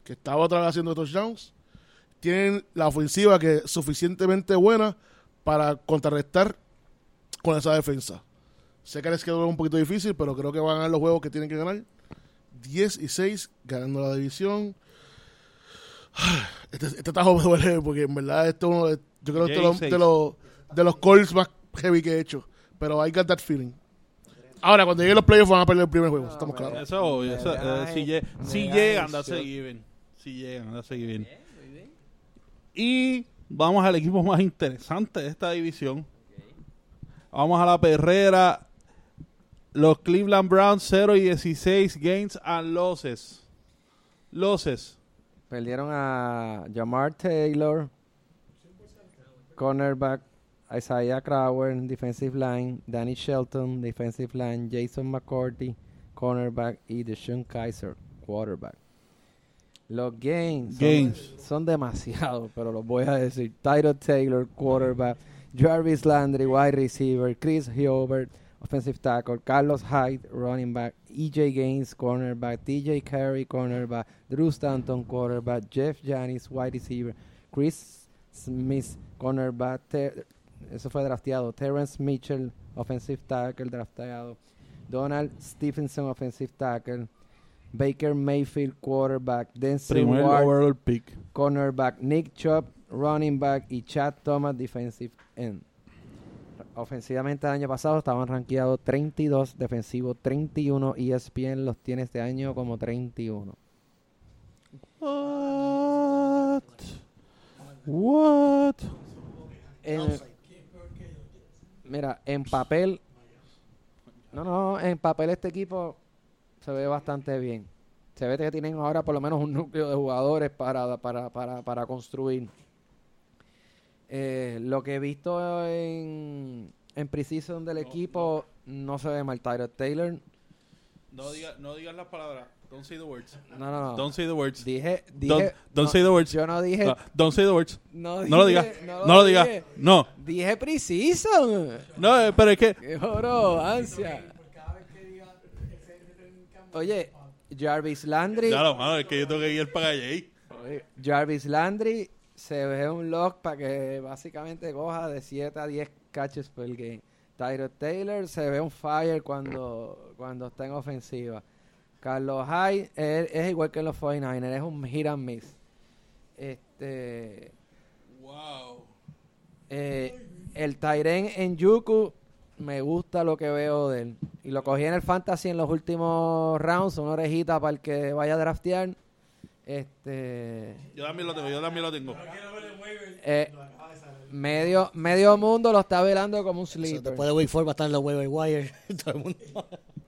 que estaba otra vez haciendo touchdowns, tienen la ofensiva que es suficientemente buena para contrarrestar con esa defensa. Sé que les quedó un poquito difícil, pero creo que van a ganar los juegos que tienen que ganar. 10 y 6, ganando la división. [SIGHS] Este, este tajo [LAUGHS] me duele porque en verdad esto es uno de- yo creo que esto es de, 16. los- de los, de los calls más heavy que he hecho. Pero I got that feeling. Ahora, cuando lleguen los playoffs van a perder el primer juego, estamos claros. Eso, es obvio, eso, eh, si, lle- si llegan, da shock. given. Si llegan, that's a given. Y vamos al equipo más interesante de esta división. Vamos a la perrera. Los Cleveland Browns 0 y 16 gains and losses. Losses. Perdieron a Jamar Taylor, cornerback, Isaiah Crowell, defensive line, Danny Shelton, defensive line, Jason McCourty, cornerback y Deshaun Kaiser, quarterback. Los games, son- Games. Son, demasiados, pero los voy a decir. Tyro Taylor, quarterback, Jarvis Landry, wide receiver, Chris Hubert, offensive tackle, Carlos Hyde, running back, EJ Gaines, cornerback, TJ Carey, cornerback, Drew Stanton, quarterback, Jeff Janis, wide receiver, Chris Smith, cornerback, eso fue drafteado, Terrence Mitchell, offensive tackle, drafteado, Donald Stephenson, offensive tackle, Baker Mayfield, quarterback, Denzel Primer Ward, overall pick. cornerback Nick Chubb, running back y Chad Thomas, defensive end. Ofensivamente el año pasado estaban rankeados 32, defensivo 31, ESPN los tiene este año como 31. What? What? En- mira, en papel, no, no, en papel este equipo se ve bastante bien. Se ve que tienen ahora por lo menos un núcleo de jugadores para, para, para, para construir. Eh, lo que he visto en, en preseason del equipo no se ve mal. Tyler Taylor, No, diga, no digas las palabras. Don't say the words. no, no, no. Don't say the words. dije, Don't, dije, don't no, say the words. Yo no dije, No, don't say the words. no, No lo dije- digas. No lo digas. dije. No. Dije preseason. No, eh, pero es que ¡Qué joro, ansia! Oye, Jarvis Landry, Claro, mano, es que yo tengo que ir para allá. Jarvis Landry se ve un lock para que básicamente coja de 7 a 10 catches per game. Tyro Taylor se ve un fire cuando, cuando está en ofensiva. Carlos Hyde es, es igual que los 49ers, es un hit and miss. Este, Wow. eh, el Tyren en Yuku, me gusta lo que veo de él. Y lo cogí en el Fantasy en los últimos rounds, una orejita para el que vaya a draftear. Este, Yo también lo tengo, yo también lo tengo. eh, medio, medio mundo lo está velando como un sleeper. después de Wake Forward va a estar en los waiver wire. [LAUGHS] Todo el mundo.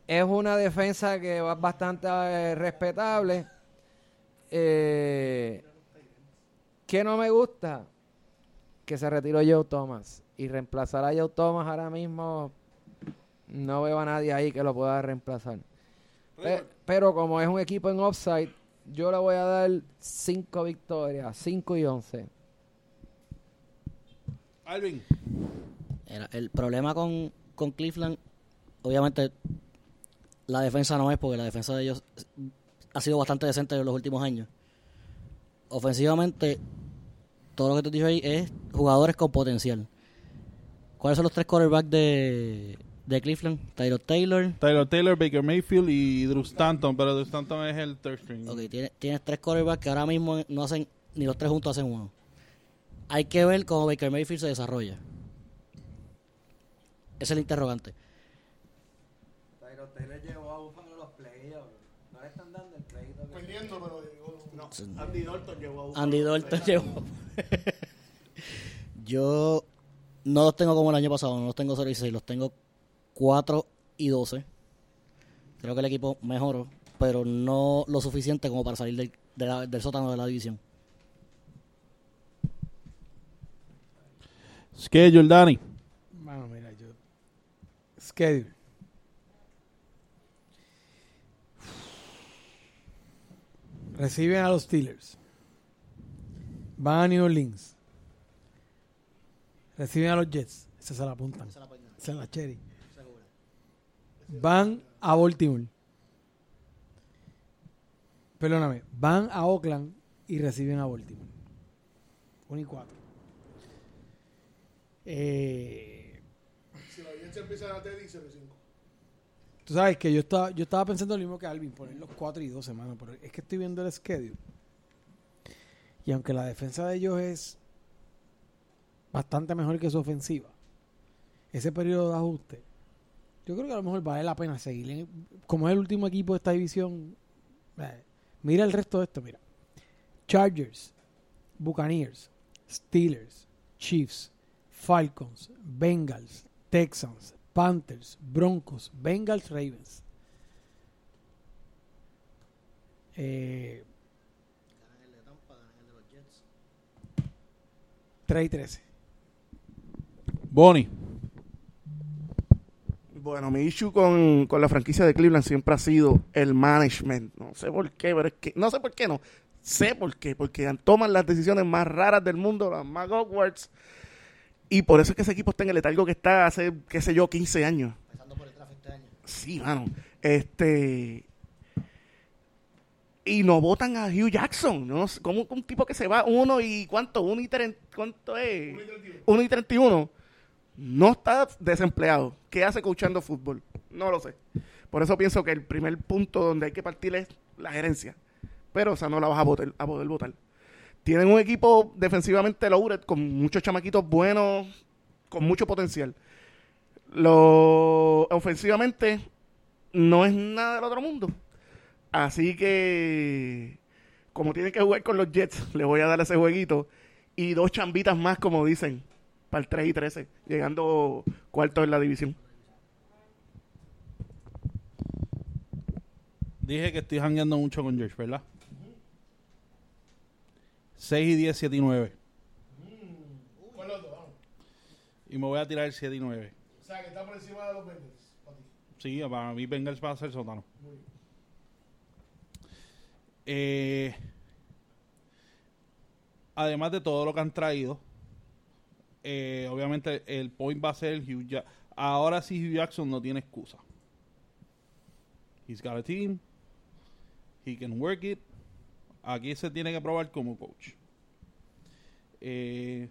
Es una defensa que va bastante eh, respetable. Eh, ¿Qué no me gusta? Que se retiró Joe Thomas. Y reemplazar a Joe Thomas ahora mismo, no veo a nadie ahí que lo pueda reemplazar. Pe- pero como es un equipo en offside, yo le voy a dar 5 victorias, 5 y 11. Alvin. Era, el problema con, con Cleveland, obviamente, la defensa no es porque la defensa de ellos ha sido bastante decente en los últimos años. Ofensivamente, todo lo que te he dicho ahí es jugadores con potencial. ¿Cuáles son los tres quarterbacks de, de Cleveland? Tyler Taylor. Tyler Taylor, Baker Mayfield y Drew Stanton, pero Drew Stanton es el third string. Ok, tiene- tienes tres quarterbacks que ahora mismo no hacen, ni los tres juntos hacen uno. Hay que ver cómo Baker Mayfield se desarrolla. Ese es el interrogante. Taylor llevó a Buffalo los playoffs. No le están dando el crédito. Perdiendo, pero Andy Dalton llevó a Andy Dalton llevó. [LAUGHS] Yo no los tengo como el año pasado, no los tengo 0 y 6, los tengo 4 y 12. Creo que el equipo mejoró, pero no lo suficiente como para salir del, de la- del sótano de la división. Schedule, Danny. Bueno, mira, yo. Schedule. Reciben a los Steelers. Van a New Orleans. Reciben a los Jets. Esa se la apuntan. Esa es la cherry. Van a Baltimore. Perdóname. Van a Oakland y reciben a Baltimore. 1 y 4. Eh, Si la audiencia empieza a Teddy, 0 y 5. Tú sabes que yo estaba, yo estaba pensando lo mismo que Alvin, poner los 4 y 12, mano. Pero es que estoy viendo el schedule. Y aunque la defensa de ellos es bastante mejor que su ofensiva, ese periodo de ajuste, yo creo que a lo mejor vale la pena seguir. como es el último equipo de esta división, eh, mira el resto de esto, mira. Chargers, Buccaneers, Steelers, Chiefs, Falcons, Bengals, Texans, Panthers, Broncos, Bengals, Ravens. Eh, 3 y 13. Bonnie. Bueno, mi issue con, con la franquicia de Cleveland siempre ha sido el management. No sé por qué, pero es que, no sé por qué no. Sé por qué, porque toman las decisiones más raras del mundo, las más awkwards. Y por eso es que ese equipo está en el letargo que está hace, qué sé yo, 15 años. Empezando por el tráfico este año. Sí, mano. Este. Y no votan a Hugh Jackson. No como un tipo que se va uno y cuánto, uno y tre- cuánto es, uno y treinta y uno. No está desempleado. ¿Qué hace coachando fútbol? No lo sé. Por eso pienso que el primer punto donde hay que partir es la gerencia. Pero, o sea, no la vas a, votar, a poder votar. Tienen un equipo defensivamente loaded con muchos chamaquitos buenos, con mucho potencial. Lo ofensivamente no es nada del otro mundo. Así que como tienen que jugar con los Jets, [LAUGHS] le voy a dar ese jueguito y dos chambitas más como dicen para el 3 y 13, llegando cuarto en la división. Dije que estoy jangueando mucho con George, ¿verdad? 6 y 10, 7 y 9. ¿Cuál es el otro? Vamos. Y me voy a tirar el 7 y 9. O sea, que está por encima de los Bengals. para ti. Sí, para mí Bengals va a ser sótano. Eh, además de todo lo que han traído, eh, obviamente el point va a ser Hugh Jackson. Ahora sí Hugh Jackson no tiene excusa. He's got a team. He can work it. Aquí se tiene que probar como coach. Eh,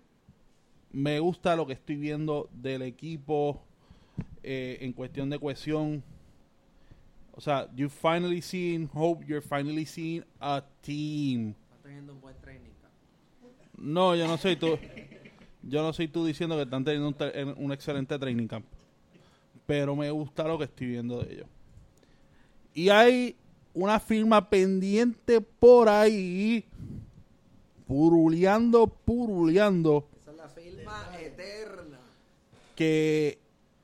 me gusta lo que estoy viendo del equipo eh, en cuestión de cohesión. O sea, you finally seeing hope, you're finally seeing a team. Teniendo un buen training camp. No, yo no soy tú. Yo no soy tú diciendo que están teniendo un, te- un excelente training camp. Pero me gusta lo que estoy viendo de ellos. Y hay una firma pendiente por ahí. Puruleando, puruleando. Esa es la firma eterna. Que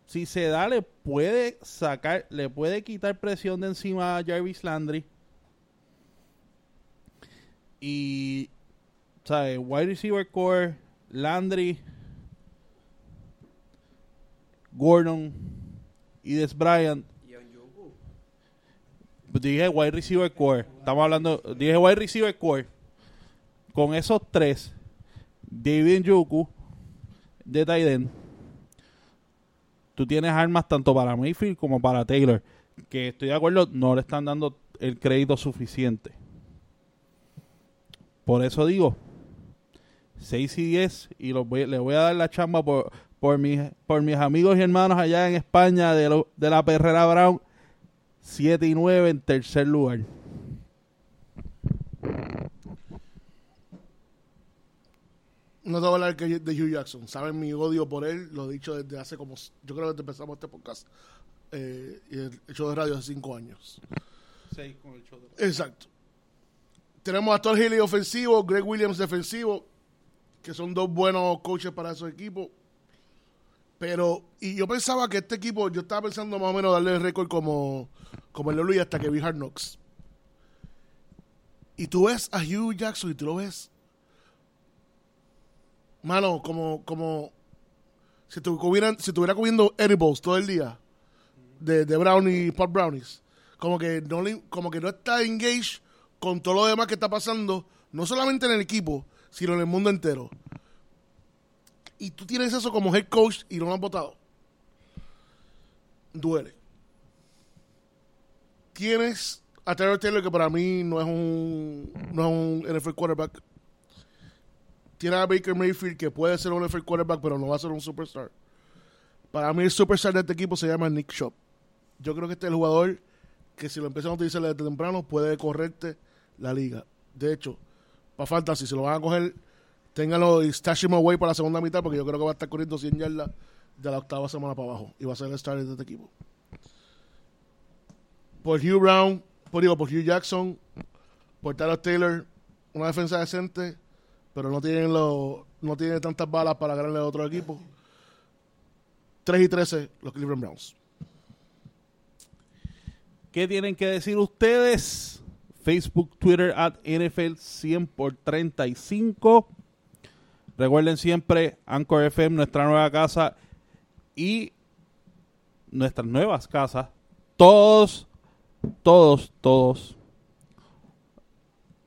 si se da, le puede sacar, le puede quitar presión de encima a Jarvis Landry. Y, ¿sabes? Wide receiver core, Landry, Gordon y Des Bryant. Dije wide receiver core. Estamos hablando, dije wide receiver core. Con esos tres, David Njoku de Tyden, tú tienes armas tanto para Mayfield como para Taylor. Que estoy de acuerdo, no le están dando el crédito suficiente. Por eso digo, 6 y 10 y los voy- le voy a dar la chamba por, por, mis, por mis amigos y hermanos allá en España de, lo- de la Perrera Brown. 7 y 9 en tercer lugar. No te voy a hablar que- de Hugh Jackson. Saben mi odio por él. Lo he dicho desde hace como. Yo creo que empezamos este podcast. Eh, y el hecho de radio hace cinco años. 6 con el show Exacto. Tenemos a Todd Haley ofensivo, Greg Williams defensivo, que son dos buenos coaches para esos equipos. Pero, y yo pensaba que este equipo, yo estaba pensando más o menos darle el récord como, como el de Luis hasta que vi Hard Knocks. Y tú ves a Hugh Jackson y tú lo ves. Mano, como, como si estuvieran, si estuviera comiendo edibles todo el día de, de brownie, pot brownies. Como que no le- como que no está engaged con todo lo demás que está pasando, no solamente en el equipo, sino en el mundo entero. Y tú tienes eso como head coach y no lo han votado. Duele. Tienes a Taylor Taylor, que para mí no es un, no es un NFL quarterback. Tienes a Baker Mayfield, que puede ser un NFL quarterback, pero no va a ser un superstar. Para mí el superstar de este equipo se llama Nick Shop. Yo creo que este es el jugador que si lo empiezan a utilizar desde temprano puede correrte la liga. De hecho, para Fantasy, si lo van a coger, ténganlo y stash him away para la segunda mitad porque yo creo que va a estar corriendo 100 yardas de la octava semana para abajo y va a ser el starter de este equipo. Por Hugh Brown, por, digo, por Hugh Jackson, por Tyler Taylor, una defensa decente, pero no tienen, lo, no tienen tantas balas para ganarle a otro equipo. 3 y 13 los Cleveland Browns. ¿Qué tienen que decir ustedes? Facebook, Twitter, at NFL 100 por 35. Recuerden siempre Anchor FM, nuestra nueva casa y nuestras nuevas casas. Todos, todos, todos,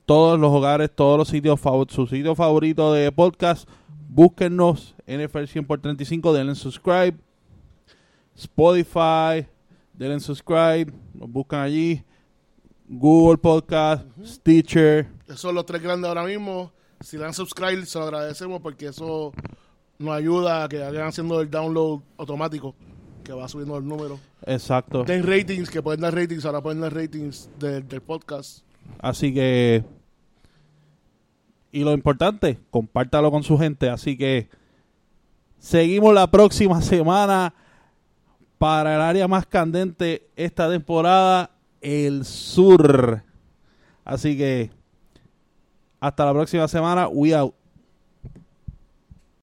todos los hogares, todos los sitios favoritos, su sitio favorito de podcast. Búsquennos NFL 100 por 35, denle subscribe. Spotify, denle subscribe, nos buscan allí. Google Podcast, Stitcher, Esos son los tres grandes ahora mismo. Si le dan subscribe, se lo agradecemos porque eso nos ayuda a que vayan haciendo el download automático, que va subiendo el número. exacto. Den ratings, que pueden dar ratings, ahora pueden dar ratings del, del podcast. Así que. Y lo importante, compártalo con su gente. Así que. Seguimos la próxima semana para el área más candente esta temporada, el sur. Así que. Hasta la próxima semana. We out.